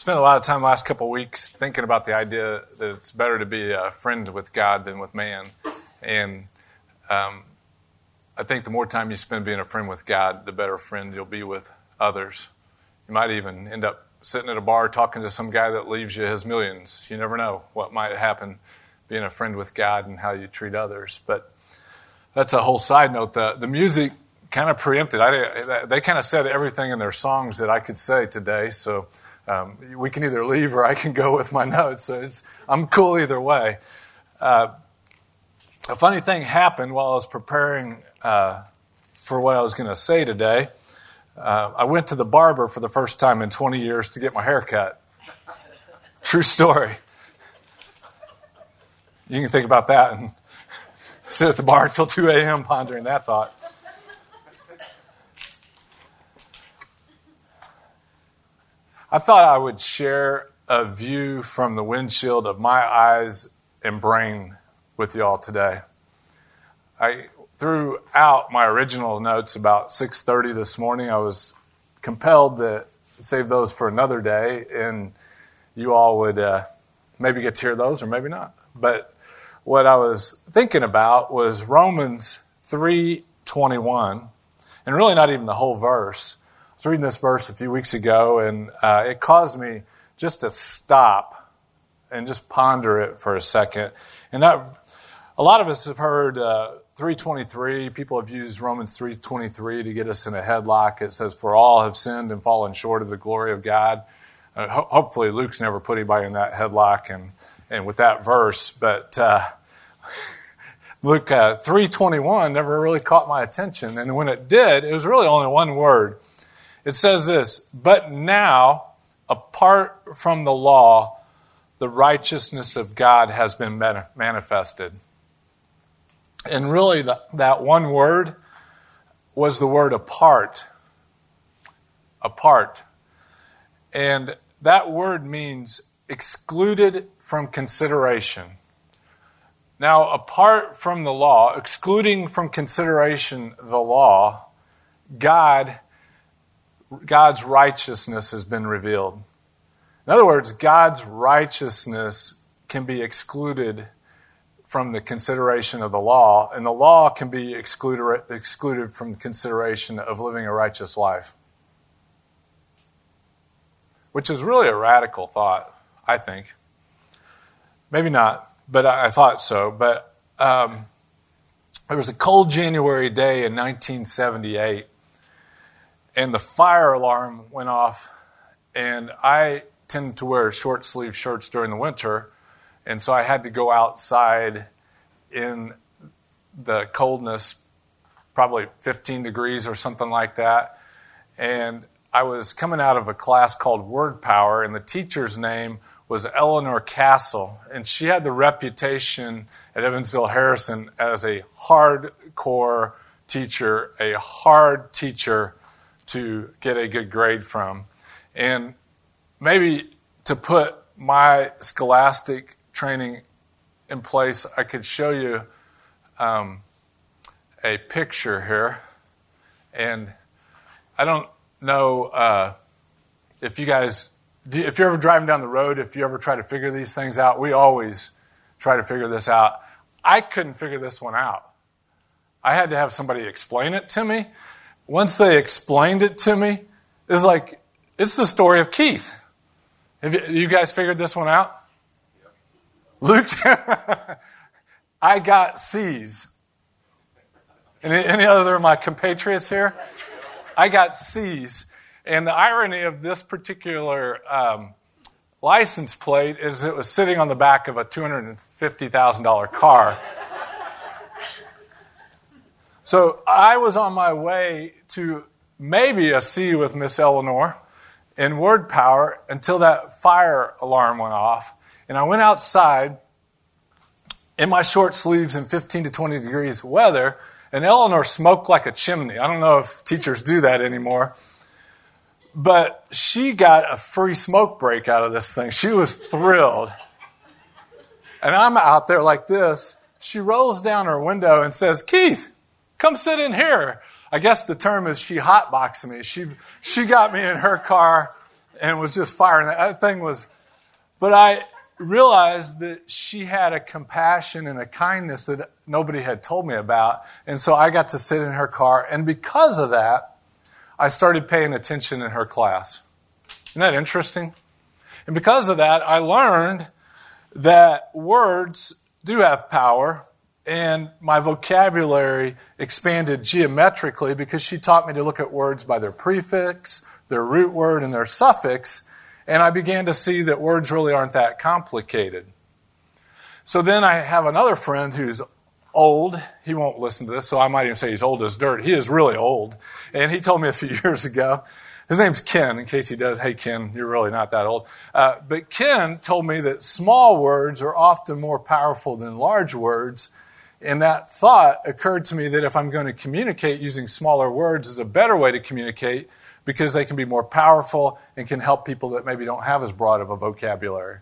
spent a lot of time last couple weeks thinking about the idea that it's better to be a friend with God than with man. And um, I think the more time you spend being a friend with God, the better friend you'll be with others. You might even end up sitting at a bar talking to some guy that leaves you his millions. You never know what might happen being a friend with God and how you treat others. But that's a whole side note. The, the music kind of preempted. I, they kind of said everything in their songs that I could say today. So um, we can either leave or I can go with my notes. So I'm cool either way. Uh, a funny thing happened while I was preparing uh, for what I was going to say today. Uh, I went to the barber for the first time in 20 years to get my hair cut. True story. You can think about that and sit at the bar until 2 a.m. pondering that thought. I thought I would share a view from the windshield of my eyes and brain with y'all today. I threw out my original notes about 6:30 this morning. I was compelled to save those for another day, and you all would uh, maybe get to hear those or maybe not. But what I was thinking about was Romans 3:21, and really not even the whole verse was reading this verse a few weeks ago, and uh, it caused me just to stop and just ponder it for a second. And that a lot of us have heard uh, 323. People have used Romans 323 to get us in a headlock. It says, "For all have sinned and fallen short of the glory of God." Uh, ho- hopefully, Luke's never put anybody in that headlock, and and with that verse, but. Uh, Luke uh, 3:21 never really caught my attention, and when it did, it was really only one word, it says this But now, apart from the law, the righteousness of God has been manifested. And really, the, that one word was the word apart. Apart. And that word means excluded from consideration. Now, apart from the law, excluding from consideration the law, God God's righteousness has been revealed. In other words, God's righteousness can be excluded from the consideration of the law, and the law can be excluded, excluded from consideration of living a righteous life. Which is really a radical thought, I think. Maybe not, but I, thought so. But um, there was a cold January day in 1978 and the fire alarm went off. And I tend to wear short sleeve shirts during the winter, and so I had to go outside in the coldness, probably 15 degrees or something like that. And I was coming out of a class called Word Power, and the teacher's name was Eleanor Castle, and she had the reputation at Evansville Harrison as a hardcore teacher, a hard teacher to get a good grade from. And maybe to put my scholastic training in place, I could show you um, a picture here. And I don't know uh, if you guys, if you're ever driving down the road, if you ever try to figure these things out, we always try to figure this out. I couldn't figure this one out. I had to have somebody explain it to me once they explained it to me, it's like, it's the story of Keith. Have you, you guys figured this one out? Luke, I got C's. Any, any other of my compatriots here? I got C's. And the irony of this particular um, license plate is it was sitting on the back of a $250,000 car. So I was on my way to maybe a C with Miss Eleanor in word power until that fire alarm went off. And I went outside in my short sleeves in 15 to 20 degrees weather, and Eleanor smoked like a chimney. I don't know if teachers do that anymore. But she got a free smoke break out of this thing. She was thrilled. And I'm out there like this. She rolls down her window and says, Keith, Come sit in here. I guess the term is she hotboxed me. She, she got me in her car and was just firing. That thing was, but I realized that she had a compassion and a kindness that nobody had told me about. And so I got to sit in her car. And because of that, I started paying attention in her class. Isn't that interesting? And because of that, I learned that words do have power, and my vocabulary expanded geometrically because she taught me to look at words by their prefix, their root word, and their suffix, and I began to see that words really aren't that complicated. So then I have another friend who's old. He won't listen to this, so I might even say he's old as dirt. He is really old. And he told me a few years ago, his name's Ken, in case he does. Hey, Ken, you're really not that old. Uh, but Ken told me that small words are often more powerful than large words. And that thought occurred to me that if I'm going to communicate using smaller words is a better way to communicate because they can be more powerful and can help people that maybe don't have as broad of a vocabulary.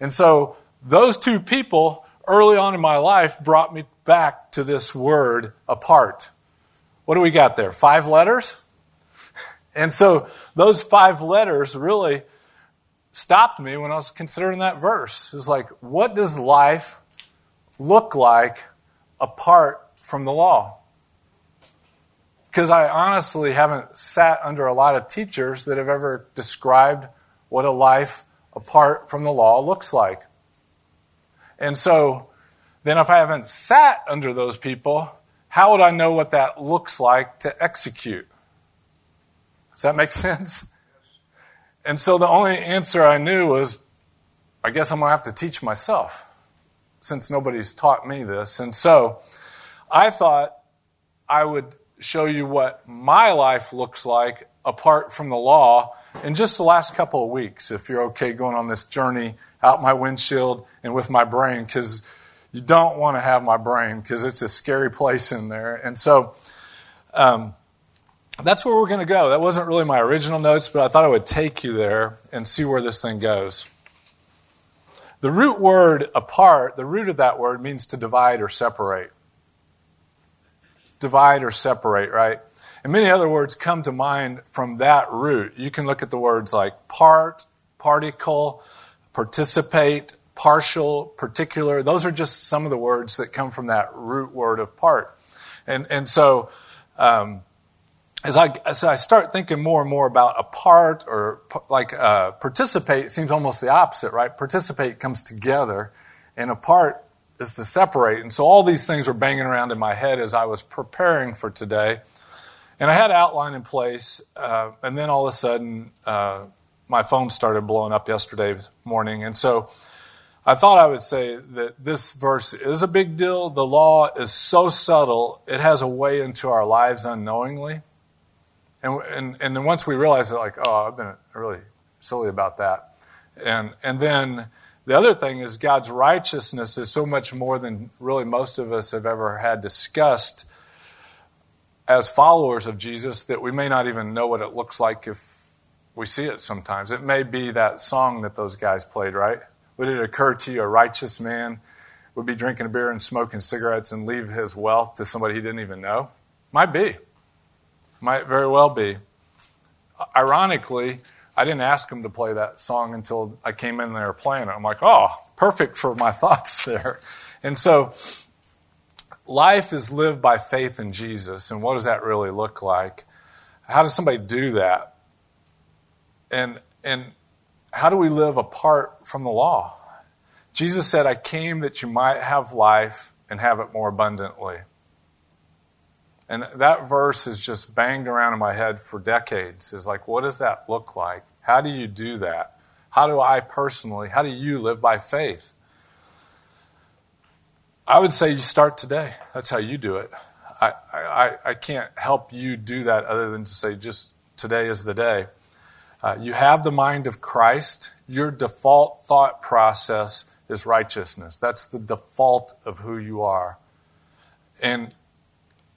And so those two people early on in my life brought me back to this word apart. What do we got there? Five letters? And so those five letters really stopped me when I was considering that verse. It's like, what does life look like apart from the law? Because I honestly haven't sat under a lot of teachers that have ever described what a life apart from the law looks like. And so then, if I haven't sat under those people, how would I know what that looks like to execute? Does that make sense? And so the only answer I knew was I guess I'm going to have to teach myself since nobody's taught me this. And so I thought I would show you what my life looks like apart from the law in just the last couple of weeks, if you're okay going on this journey out my windshield and with my brain, because you don't want to have my brain because it's a scary place in there. And so um, that's where we're going to go. That wasn't really my original notes, but I thought I would take you there and see where this thing goes. The root word apart, the root of that word means to divide or separate. Divide or separate, right? And many other words come to mind from that root. You can look at the words like part, particle, participate, partial, particular. Those are just some of the words that come from that root word of part. And, and so, um, as I, as I start thinking more and more about a part or like uh, participate, seems almost the opposite, right? Participate comes together, and a part is to separate. And so all these things were banging around in my head as I was preparing for today. And I had an outline in place, uh, and then all of a sudden, uh, my phone started blowing up yesterday morning. And so I thought I would say that this verse is a big deal. The law is so subtle, it has a way into our lives unknowingly. And, and, and then once we realize it, like, oh, I've been really silly about that. And, and then the other thing is God's righteousness is so much more than really most of us have ever had discussed as followers of Jesus that we may not even know what it looks like if we see it sometimes. It may be that song that those guys played, right? Would it occur to you a righteous man would be drinking a beer and smoking cigarettes and leave his wealth to somebody he didn't even know? Might be. Might very well be. Ironically, I didn't ask him to play that song until I came in there playing it. I'm like, oh, perfect for my thoughts there. And so, life is lived by faith in Jesus. And what does that really look like? How does somebody do that? And, and how do we live apart from the law? Jesus said, I came that you might have life and have it more abundantly. And that verse has just banged around in my head for decades. Is like, what does that look like? How do you do that? How do I personally, how do you live by faith? I would say you start today. That's how you do it. I, I, I can't help you do that other than to say just today is the day. Uh, you have the mind of Christ. Your default thought process is righteousness. That's the default of who you are. And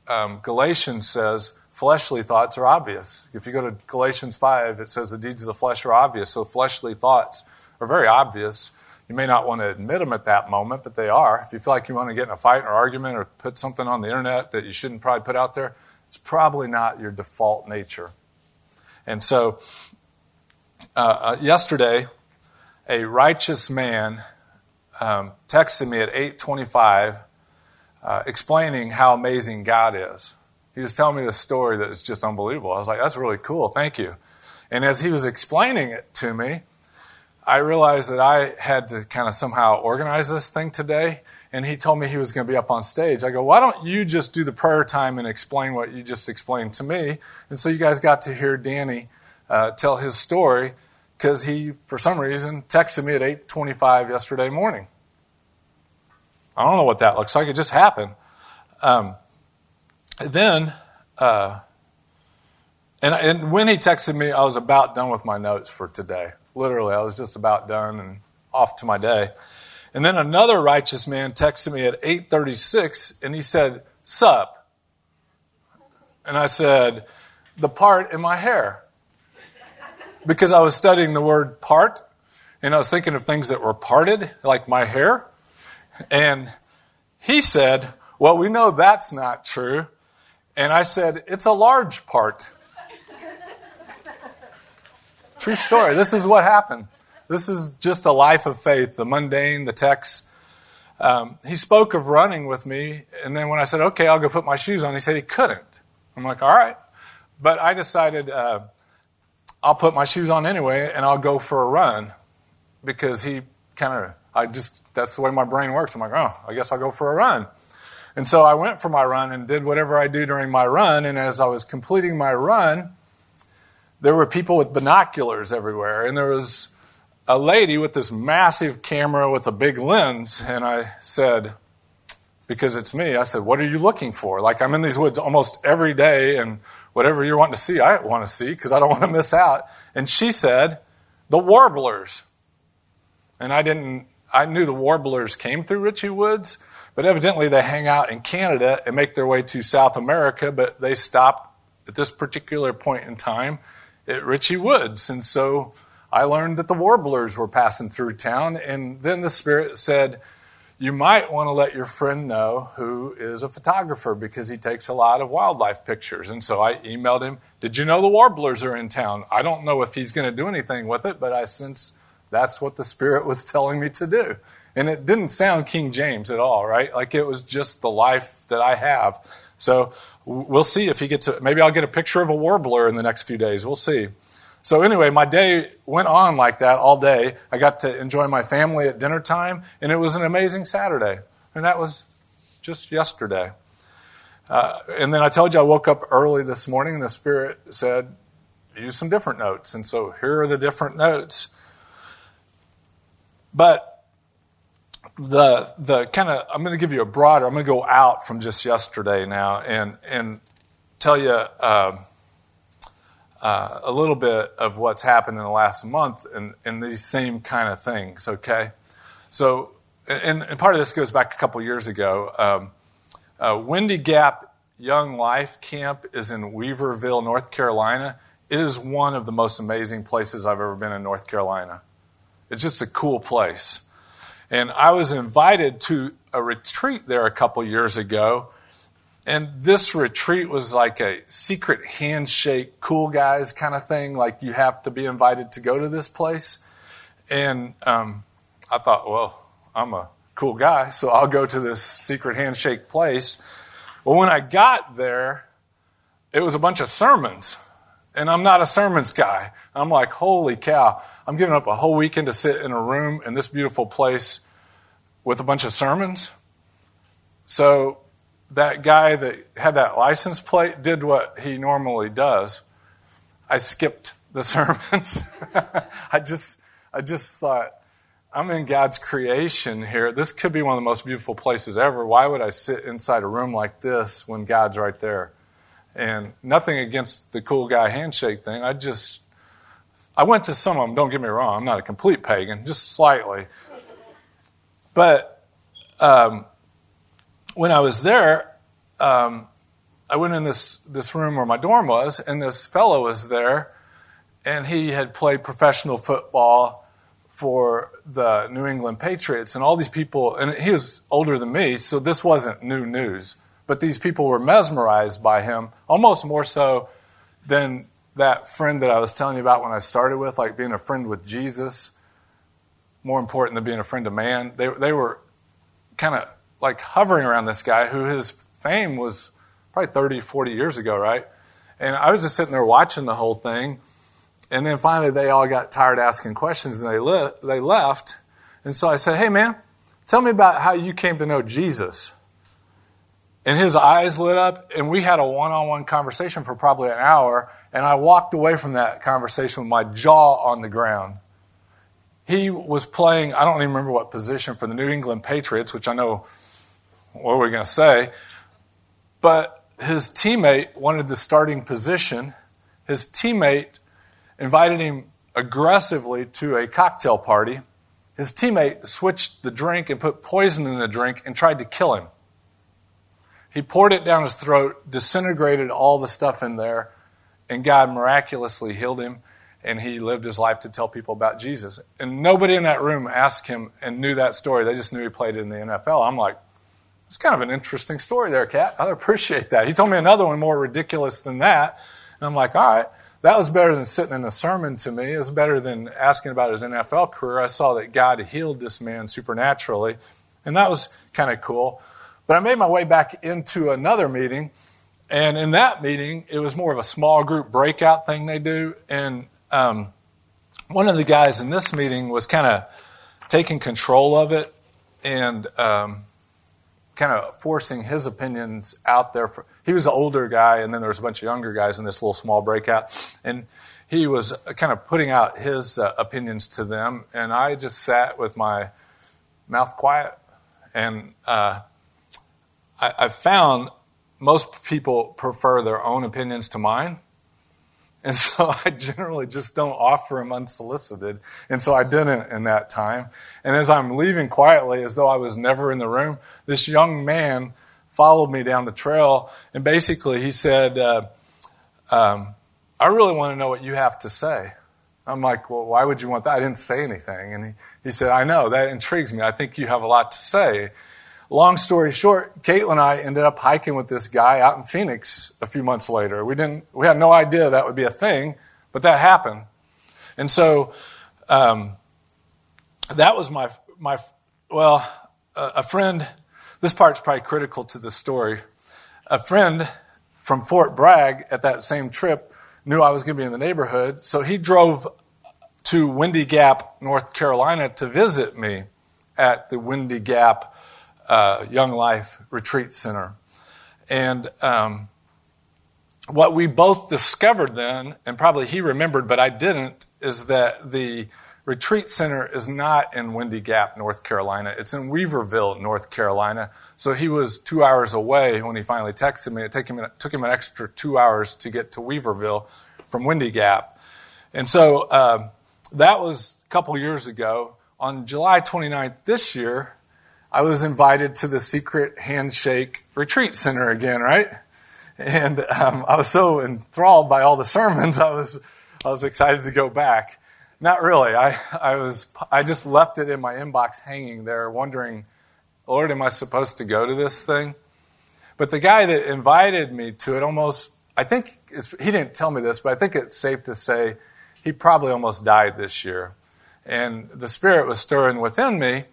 um, Galatians says fleshly thoughts are obvious. If you go to Galatians 5, it says the deeds of the flesh are obvious. So fleshly thoughts are very obvious. You may not want to admit them at that moment, but they are. If you feel like you want to get in a fight or argument or put something on the internet that you shouldn't probably put out there, it's probably not your default nature. And so uh, uh, yesterday, a righteous man um, texted me at 8:25, uh, explaining how amazing God is. He was telling me this story that is just unbelievable. I was like, "That's really cool. Thank you." And as he was explaining it to me, I realized that I had to kind of somehow organize this thing today. And he told me he was going to be up on stage. I go, why don't you just do the prayer time and explain what you just explained to me? And so you guys got to hear Danny uh, tell his story because he, for some reason, texted me at 8:25 yesterday morning. I don't know what that looks like. It just happened. Um, then, uh, and, and when he texted me, I was about done with my notes for today. Literally, I was just about done and off to my day. And then another righteous man texted me at 8:36 and he said, "Sup?" And I said, "The part in my hair." Because I was studying the word part and I was thinking of things that were parted, like my hair. And he said, "Well, we know that's not true." And I said, "It's a large part." True story. This is what happened. This is just a life of faith, the mundane, the text. Um, he spoke of running with me, and then when I said, okay, I'll go put my shoes on, he said he couldn't. I'm like, all right. But I decided uh, I'll put my shoes on anyway, and I'll go for a run because he kind of, I just, that's the way my brain works. I'm like, oh, I guess I'll go for a run. And so I went for my run and did whatever I do during my run. And as I was completing my run, there were people with binoculars everywhere, and there was a lady with this massive camera with a big lens. And I said, because it's me, I said, What are you looking for? Like, I'm in these woods almost every day, and whatever you're wanting to see, I want to see because I don't want to miss out. And she said, The warblers. And I didn't, I knew the warblers came through Ritchey Woods, but evidently they hang out in Canada and make their way to South America, but they stop at this particular point in time at Ritchey Woods. And so I learned that the warblers were passing through town. And then the Spirit said, You might want to let your friend know who is a photographer because he takes a lot of wildlife pictures. And so I emailed him, Did you know the warblers are in town? I don't know if he's going to do anything with it, but I sense that's what the Spirit was telling me to do. And it didn't sound King James at all, right? Like it was just the life that I have. So we'll see if he gets a, maybe I'll get a picture of a warbler in the next few days. We'll see. So anyway, my day went on like that all day. I got to enjoy my family at dinner time, and it was an amazing Saturday. And that was just yesterday. Uh, and then I told you I woke up early this morning, and the Spirit said, use some different notes. And so here are the different notes. But the the kind of I'm going to give you a broader. I'm going to go out from just yesterday now and and tell you uh, uh, a little bit of what's happened in the last month and and these same kind of things. Okay, so and, and part of this goes back a couple years ago. Um, uh, Windy Gap Young Life Camp is in Weaverville, North Carolina. It is one of the most amazing places I've ever been in North Carolina. It's just a cool place. And I was invited to a retreat there a couple years ago. And this retreat was like a secret handshake, cool guys kind of thing. Like you have to be invited to go to this place. And um, I thought, well, I'm a cool guy, so I'll go to this secret handshake place. Well, when I got there, it was a bunch of sermons. And I'm not a sermons guy. I'm like, holy cow. I'm giving up a whole weekend to sit in a room in this beautiful place with a bunch of sermons. So that guy that had that license plate did what he normally does. I skipped the sermons. I just I just thought I'm in God's creation here. This could be one of the most beautiful places ever. Why would I sit inside a room like this when God's right there? And nothing against the cool guy handshake thing. I just I went to some of them, don't get me wrong, I'm not a complete pagan, just slightly. But um, when I was there, um, I went in this, this room where my dorm was, and this fellow was there, and he had played professional football for the New England Patriots, and all these people, and he was older than me, so this wasn't new news, but these people were mesmerized by him, almost more so than that friend that I was telling you about when I started with, like being a friend with Jesus, more important than being a friend of man. They, they were kind of like hovering around this guy who his fame was probably 30, 40 years ago, right? And I was just sitting there watching the whole thing. And then finally, they all got tired asking questions and they, li- they left. And so I said, Hey, man, tell me about how you came to know Jesus. And his eyes lit up, and we had a one on one conversation for probably an hour. And I walked away from that conversation with my jaw on the ground. He was playing, I don't even remember what position for the New England Patriots, which I know, what are we going to say? But his teammate wanted the starting position. His teammate invited him aggressively to a cocktail party. His teammate switched the drink and put poison in the drink and tried to kill him. He poured it down his throat, disintegrated all the stuff in there, and God miraculously healed him, and he lived his life to tell people about Jesus. And nobody in that room asked him and knew that story. They just knew he played in the NFL. I'm like, it's kind of an interesting story there, Cat. I appreciate that. He told me another one more ridiculous than that. And I'm like, all right, that was better than sitting in a sermon to me. It was better than asking about his NFL career. I saw that God healed this man supernaturally. And that was kind of cool. But I made my way back into another meeting. And in that meeting, it was more of a small group breakout thing they do. And um, one of the guys in this meeting was kind of taking control of it and um, kind of forcing his opinions out there. For, he was an older guy, and then there was a bunch of younger guys in this little small breakout. And he was kind of putting out his uh, opinions to them. And I just sat with my mouth quiet and uh, I, I found most people prefer their own opinions to mine. And so I generally just don't offer them unsolicited. And so I didn't in that time. And as I'm leaving quietly, as though I was never in the room, this young man followed me down the trail. And basically, he said, uh, um, I really want to know what you have to say. I'm like, well, why would you want that? I didn't say anything. And he, he said, I know, that intrigues me. I think you have a lot to say. Long story short, Caitlin and I ended up hiking with this guy out in Phoenix a few months later. We didn't, we had no idea that would be a thing, but that happened. And so, um, that was my, my, well, a, a friend, this part's probably critical to the story. A friend from Fort Bragg at that same trip knew I was going to be in the neighborhood, so he drove to Windy Gap, North Carolina to visit me at the Windy Gap uh, Young Life Retreat Center. And um, what we both discovered then, and probably he remembered, but I didn't, is that the retreat center is not in Windy Gap, North Carolina. It's in Weaverville, North Carolina. So he was two hours away when he finally texted me. It took him, took him an extra two hours to get to Weaverville from Windy Gap. And so uh, that was a couple years ago. On July 29th this year, I was invited to the secret handshake retreat center again, right? And um, I was so enthralled by all the sermons, I was I was excited to go back. Not really. I I was I just left it in my inbox hanging there, wondering, Lord, am I supposed to go to this thing? But the guy that invited me to it almost I think he didn't tell me this, but I think it's safe to say he probably almost died this year. And the Spirit was stirring within me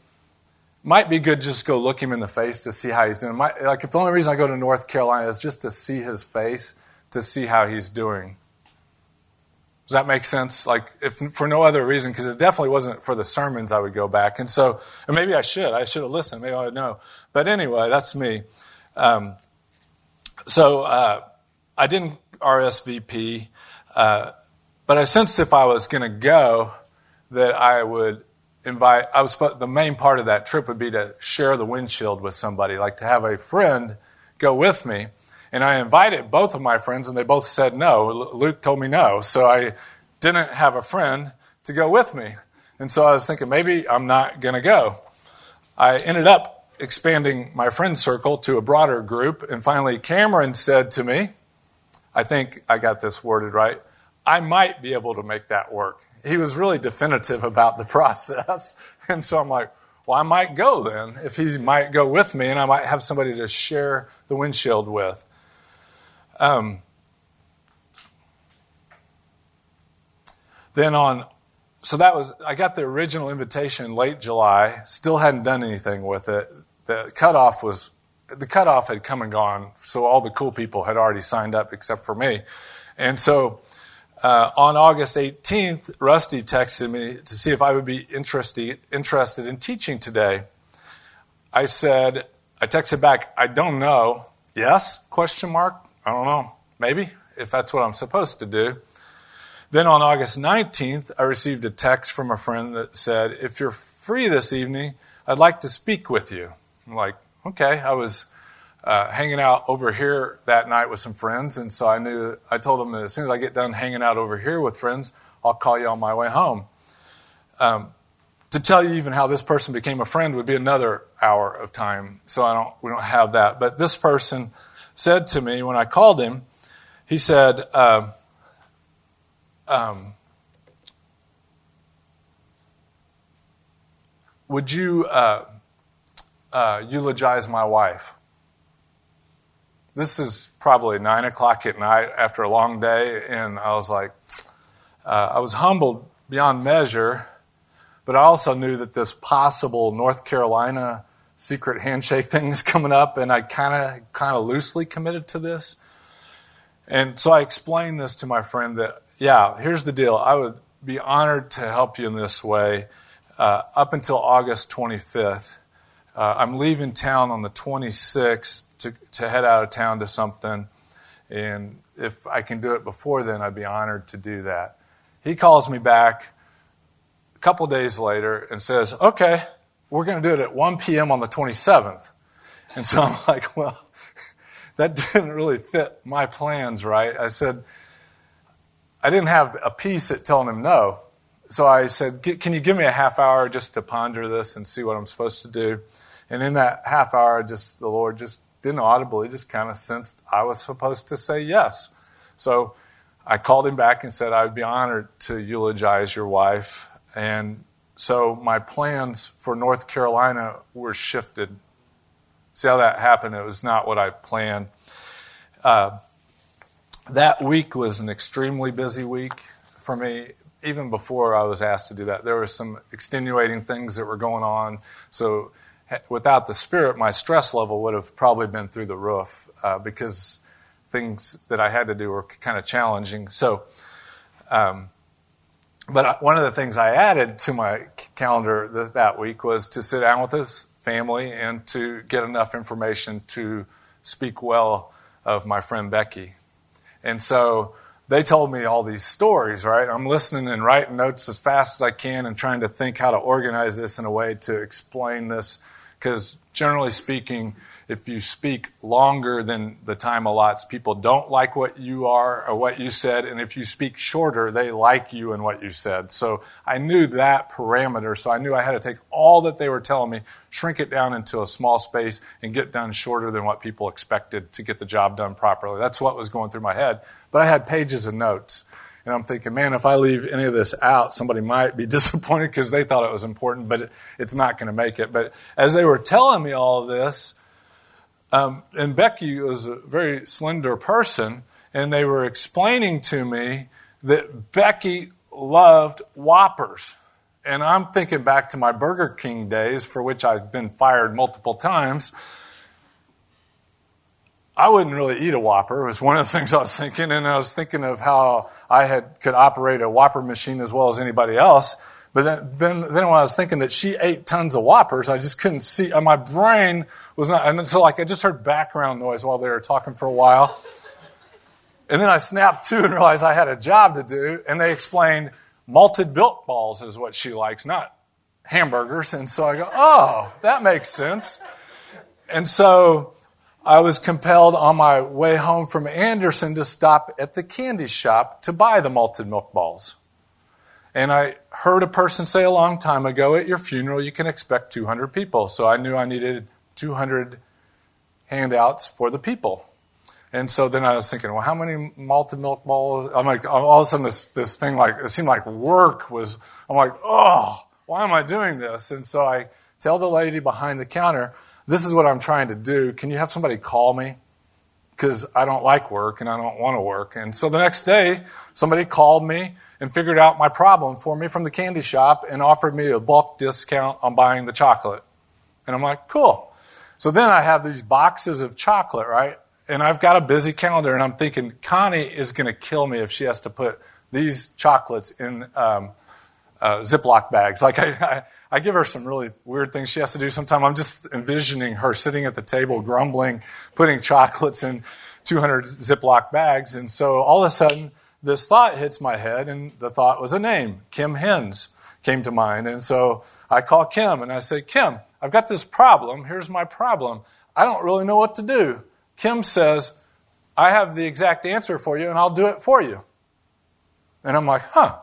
might be good just go look him in the face to see how he's doing. Might, like if the only reason I go to North Carolina is just to see his face, to see how he's doing. Does that make sense? Like if for no other reason, because it definitely wasn't for the sermons I would go back. And so, and maybe I should. I should have listened. Maybe I would know. But anyway, that's me. Um, so uh, I didn't RSVP, uh, but I sensed if I was going to go, that I would invite, I was, the main part of that trip would be to share the windshield with somebody, like to have a friend go with me. And I invited both of my friends, and they both said no. Luke told me no. So I didn't have a friend to go with me. And so I was thinking, maybe I'm not going to go. I ended up expanding my friend circle to a broader group. And finally, Cameron said to me, I think I got this worded right, I might be able to make that work he was really definitive about the process. And so I'm like, well, I might go then if he might go with me and I might have somebody to share the windshield with. Um, then on, so that was, I got the original invitation late July, still hadn't done anything with it. The cutoff was, the cutoff had come and gone, so all the cool people had already signed up except for me. And so uh, on August 18th, Rusty texted me to see if I would be interested, interested in teaching today. I said, I texted back, I don't know. Yes? Question mark. I don't know. Maybe, if that's what I'm supposed to do. Then on August 19th, I received a text from a friend that said, If you're free this evening, I'd like to speak with you. I'm like, okay. I was uh, hanging out over here that night with some friends, and so I knew, I told that as soon as I get done hanging out over here with friends, I'll call you on my way home. Um, to tell you even how this person became a friend would be another hour of time, so I don't, we don't have that. But this person said to me when I called him, he said, uh, um, Would you uh, uh, eulogize my wife? This is probably nine o'clock at night after a long day, and I was like, uh, I was humbled beyond measure, but I also knew that this possible North Carolina secret handshake thing is coming up, and I kind of kind of loosely committed to this. And so I explained this to my friend that yeah, here's the deal. I would be honored to help you in this way uh, up until August 25th. Uh, I'm leaving town on the 26th to, to head out of town to something. And if I can do it before then, I'd be honored to do that. He calls me back a couple days later and says, Okay, we're going to do it at 1 p.m. on the 27th. And so I'm like, Well, that didn't really fit my plans, right? I said, I didn't have a piece at telling him no. So I said, Can you give me a half hour just to ponder this and see what I'm supposed to do? And in that half hour, just the Lord just didn't audibly, just kind of sensed I was supposed to say yes. So I called him back and said, I'd be honored to eulogize your wife. And so my plans for North Carolina were shifted. See how that happened? It was not what I planned. Uh, that week was an extremely busy week for me. Even before I was asked to do that, there were some extenuating things that were going on. So, without the Spirit, my stress level would have probably been through the roof uh, because things that I had to do were kind of challenging. So, um, but one of the things I added to my calendar th- that week was to sit down with his family and to get enough information to speak well of my friend Becky. And so they told me all these stories, right? I'm listening and writing notes as fast as I can and trying to think how to organize this in a way to explain this. Because generally speaking, if you speak longer than the time allots, people don't like what you are or what you said. And if you speak shorter, they like you and what you said. So I knew that parameter. So I knew I had to take all that they were telling me, shrink it down into a small space, and get done shorter than what people expected to get the job done properly. That's what was going through my head. But I had pages of notes. And I'm thinking, man, if I leave any of this out, somebody might be disappointed because they thought it was important, but it's not going to make it. But as they were telling me all this, um, and Becky was a very slender person, and they were explaining to me that Becky loved Whoppers. And I'm thinking back to my Burger King days, for which I've been fired multiple times. I wouldn't really eat a Whopper. It was one of the things I was thinking, and I was thinking of how I had could operate a Whopper machine as well as anybody else. But then, then, then when I was thinking that she ate tons of Whoppers, I just couldn't see. Uh, my brain was not, and so like I just heard background noise while they were talking for a while. And then I snapped to and realized I had a job to do, and they explained malted milk balls is what she likes, not hamburgers. And so I go, oh, that makes sense. And so I was compelled on my way home from Anderson to stop at the candy shop to buy the malted milk balls. And I heard a person say a long time ago, at your funeral, you can expect 200 people. So I knew I needed 200 handouts for the people. And so then I was thinking, well, how many malted milk balls? I'm like, all of a sudden this, this thing like, it seemed like work was, I'm like, oh, why am I doing this? And so I tell the lady behind the counter, this is what I'm trying to do. Can you have somebody call me? because I don't like work and I don't want to work. And so the next day, somebody called me and figured out my problem for me from the candy shop and offered me a bulk discount on buying the chocolate. And I'm like, cool. So then I have these boxes of chocolate, right? And I've got a busy calendar, and I'm thinking, Connie is going to kill me if she has to put these chocolates in um, uh, Ziploc bags. Like, I, I, I give her some really weird things she has to do sometimes. I'm just envisioning her sitting at the table, grumbling, putting chocolates in 200 Ziploc bags. And so all of a sudden, this thought hits my head, and the thought was a name. Kim Hens came to mind. And so I call Kim and I say, Kim, I've got this problem. Here's my problem. I don't really know what to do. Kim says, I have the exact answer for you, and I'll do it for you. And I'm like, huh,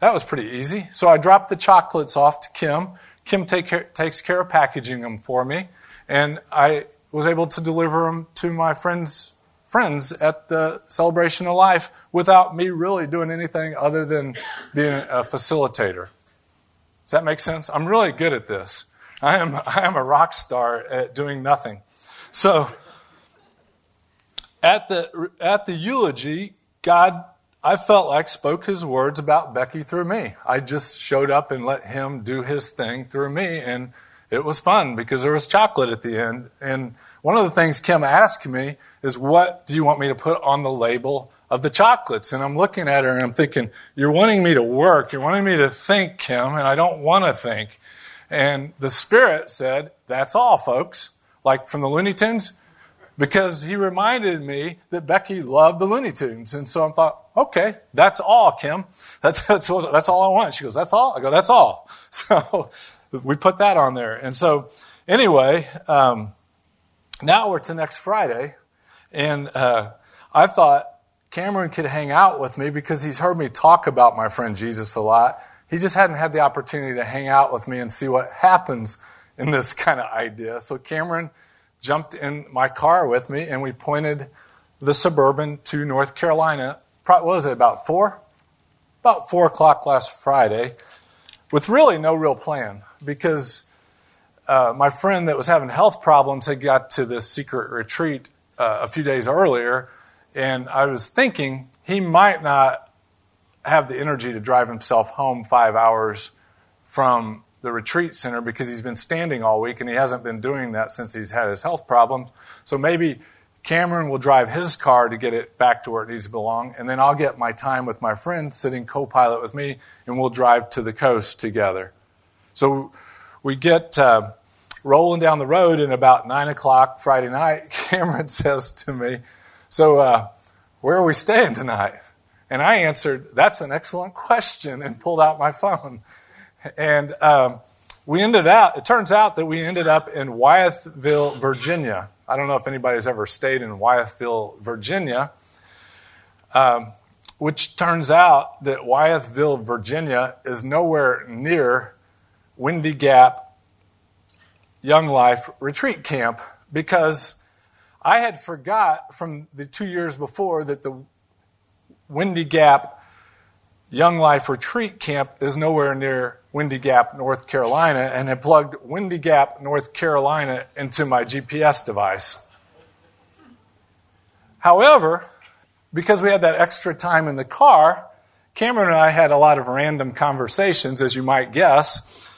that was pretty easy. So I dropped the chocolates off to Kim. Kim take care, takes care of packaging them for me, and I was able to deliver them to my friends friends at the celebration of life without me really doing anything other than being a facilitator. Does that make sense? I'm really good at this. I am I am a rock star at doing nothing. So at the at the eulogy, God I felt like spoke his words about Becky through me. I just showed up and let him do his thing through me and it was fun because there was chocolate at the end. And one of the things Kim asked me is, What do you want me to put on the label of the chocolates? And I'm looking at her and I'm thinking, You're wanting me to work. You're wanting me to think, Kim, and I don't want to think. And the Spirit said, That's all, folks. Like from the Looney Tunes, because he reminded me that Becky loved the Looney Tunes. And so I thought, okay, that's all, Kim. That's, that's, that's all I want. She goes, that's all? I go, that's all. So we put that on there. And so anyway, um, now we're to next Friday. And uh, I thought Cameron could hang out with me because he's heard me talk about my friend Jesus a lot. He just hadn't had the opportunity to hang out with me and see what happens in this kind of idea. So Cameron jumped in my car with me and we pointed the Suburban to North Carolina. What was it, about four? About four o'clock last Friday, with really no real plan because uh, my friend that was having health problems had got to this secret retreat uh, a few days earlier, and I was thinking he might not have the energy to drive himself home five hours from the retreat center because he's been standing all week and he hasn't been doing that since he's had his health problems. So maybe Cameron will drive his car to get it back to where it needs to belong, and then I'll get my time with my friend sitting co pilot with me, and we'll drive to the coast together. So we get uh, rolling down the road, and about 9 o'clock Friday night, Cameron says to me, So, uh, where are we staying tonight? And I answered, That's an excellent question, and pulled out my phone. And um, we ended out, it turns out that we ended up in Wytheville, Virginia. I don't know if anybody's ever stayed in Wytheville, Virginia, um, which turns out that Wytheville, Virginia is nowhere near Windy Gap Young Life Retreat Camp because I had forgot from the two years before that the Windy Gap Young Life Retreat Camp is nowhere near Windy Gap, North Carolina, and had plugged Windy Gap, North Carolina into my GPS device. However, because we had that extra time in the car, Cameron and I had a lot of random conversations, as you might guess.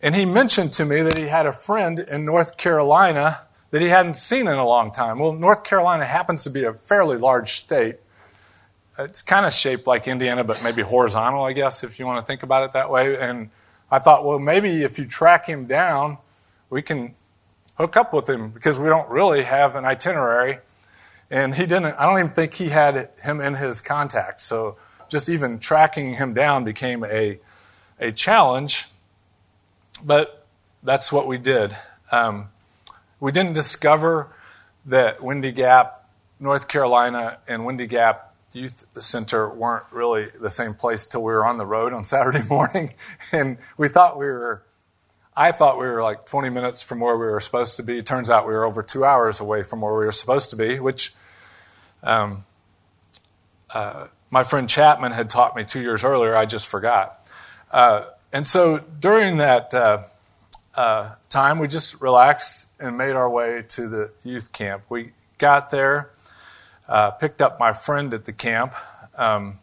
And he mentioned to me that he had a friend in North Carolina that he hadn't seen in a long time. Well, North Carolina happens to be a fairly large state. It's kind of shaped like Indiana, but maybe horizontal, I guess, if you want to think about it that way. And I thought, well, maybe if you track him down, we can hook up with him because we don't really have an itinerary. And he didn't, I don't even think he had him in his contacts. So just even tracking him down became a, a challenge. But that's what we did. Um, we didn't discover that Windy Gap, North Carolina, and Windy Gap Youth Center weren't really the same place till we were on the road on Saturday morning. And we thought we were, I thought we were like 20 minutes from where we were supposed to be. Turns out we were over two hours away from where we were supposed to be, which um, uh, my friend Chapman had taught me two years earlier. I just forgot. Uh, and so during that uh, uh time, we just relaxed and made our way to the youth camp. We got there uh, picked up my friend at the camp. Um,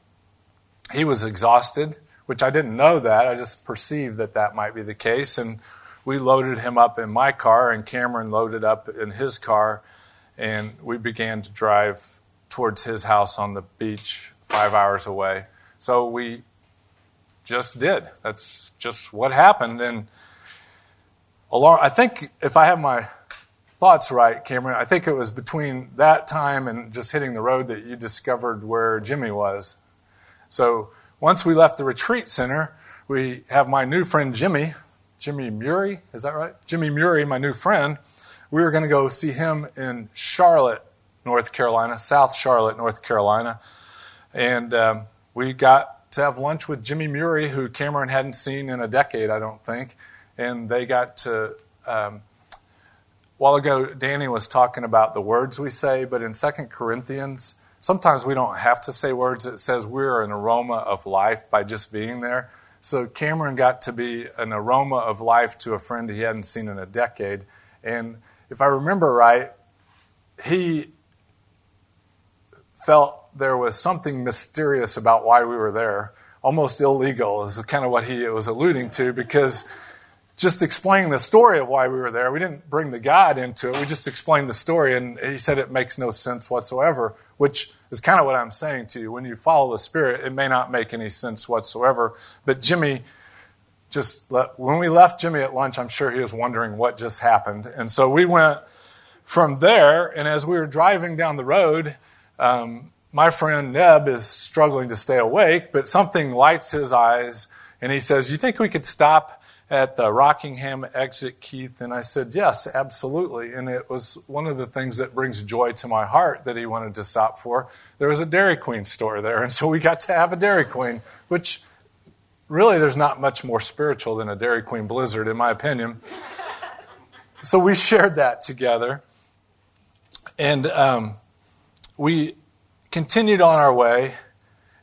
he was exhausted, which I didn't know that. I just perceived that that might be the case. And we loaded him up in my car, and Cameron loaded up in his car, and we began to drive towards his house on the beach five hours away. So we just did. That's just what happened. And along, I think if I have my thoughts right, Cameron, I think it was between that time and just hitting the road that you discovered where Jimmy was. So once we left the retreat center, we have my new friend Jimmy, Jimmy Murray, is that right? Jimmy Murray, my new friend. We were going to go see him in Charlotte, North Carolina, South Charlotte, North Carolina. And um, we got to have lunch with Jimmy Murray, who Cameron hadn't seen in a decade, I don't think. And they got to. Um, while ago, Danny was talking about the words we say, but in Second Corinthians, sometimes we don't have to say words. It says we're an aroma of life by just being there. So Cameron got to be an aroma of life to a friend he hadn't seen in a decade. And if I remember right, he felt there was something mysterious about why we were there. Almost illegal is kind of what he was alluding to because just explaining the story of why we were there, we didn't bring the God into it. We just explained the story, and he said it makes no sense whatsoever, which is kind of what I'm saying to you. When you follow the Spirit, it may not make any sense whatsoever. But Jimmy just let, when we left Jimmy at lunch, I'm sure he was wondering what just happened. And so we went from there, and as we were driving down the road, um, my friend Neb is struggling to stay awake, but something lights his eyes, and he says, You think we could stop at the Rockingham exit, Keith? And I said, Yes, absolutely. And it was one of the things that brings joy to my heart that he wanted to stop for. There was a Dairy Queen store there, and so we got to have a Dairy Queen, which really there's not much more spiritual than a Dairy Queen Blizzard, in my opinion. so we shared that together. And um, we continued on our way,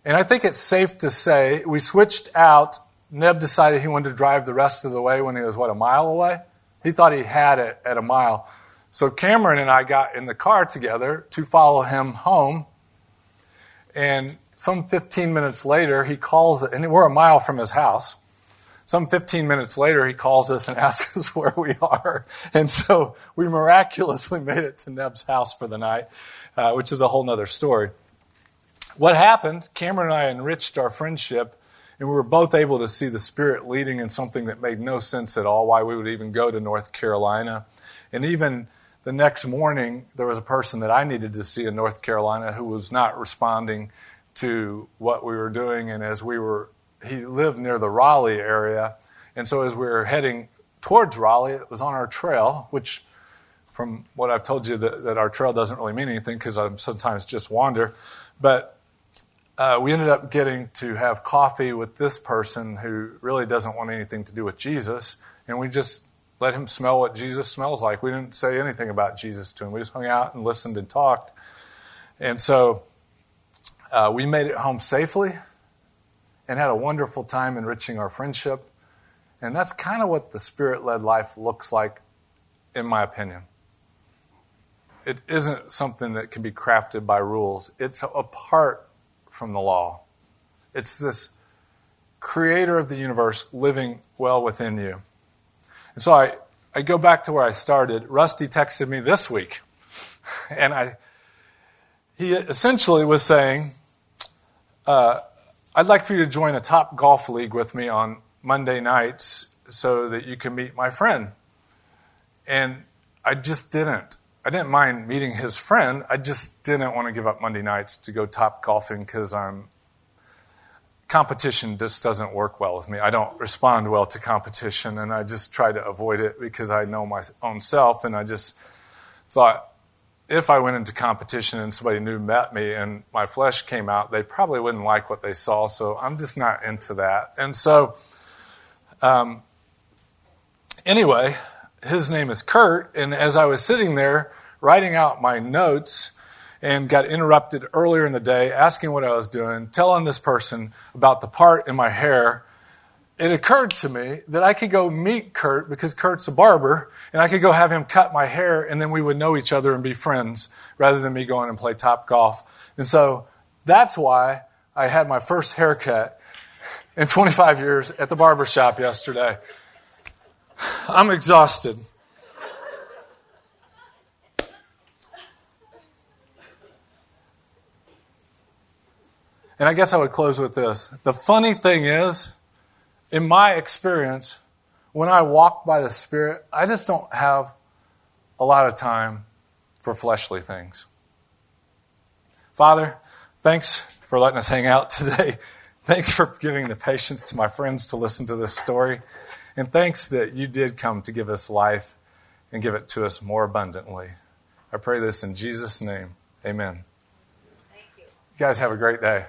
and I think it's safe to say we switched out. Neb decided he wanted to drive the rest of the way when he was, what, a mile away? He thought he had it at a mile. So Cameron and I got in the car together to follow him home. And some 15 minutes later, he calls, and we're a mile from his house. Some 15 minutes later, he calls us and asks us where we are. And so we miraculously made it to Neb's house for the night, uh, which is a whole other story. What happened, Cameron and I enriched our friendship, and we were both able to see the Spirit leading in something that made no sense at all, why we would even go to North Carolina. And even the next morning, there was a person that I needed to see in North Carolina who was not responding to what we were doing. And as we were he lived near the Raleigh area, and so as we were heading towards Raleigh, it was on our trail, which, from what I've told you, that, that our trail doesn't really mean anything because I sometimes just wander. But uh, we ended up getting to have coffee with this person who really doesn't want anything to do with Jesus, and we just let him smell what Jesus smells like. We didn't say anything about Jesus to him. We just hung out and listened and talked. And so uh, we made it home safely and had a wonderful time enriching our friendship. And that's kind of what the spirit led life looks like, in my opinion. It isn't something that can be crafted by rules, it's apart from the law. It's this creator of the universe living well within you. And so I, I go back to where I started. Rusty texted me this week, and I, he essentially was saying, uh, I'd like for you to join a top golf league with me on Monday nights so that you can meet my friend. And I just didn't. I didn't mind meeting his friend. I just didn't want to give up Monday nights to go top golfing because I'm competition just doesn't work well with me. I don't respond well to competition, and I just try to avoid it because I know my own self. And I just thought if I went into competition and somebody new met me and my flesh came out, they probably wouldn't like what they saw. So I'm just not into that. And so, um, anyway, his name is Kurt. And as I was sitting there writing out my notes and got interrupted earlier in the day, asking what I was doing, telling this person about the part in my hair it occurred to me that I could go meet Kurt because Kurt's a barber, and I could go have him cut my hair, and then we would know each other and be friends rather than me going and play top golf. And so that's why I had my first haircut in 25 years at the barber shop yesterday. I'm exhausted. And I guess I would close with this. The funny thing is, in my experience, when I walk by the Spirit, I just don't have a lot of time for fleshly things. Father, thanks for letting us hang out today. Thanks for giving the patience to my friends to listen to this story. And thanks that you did come to give us life and give it to us more abundantly. I pray this in Jesus' name. Amen. Thank you. You guys have a great day.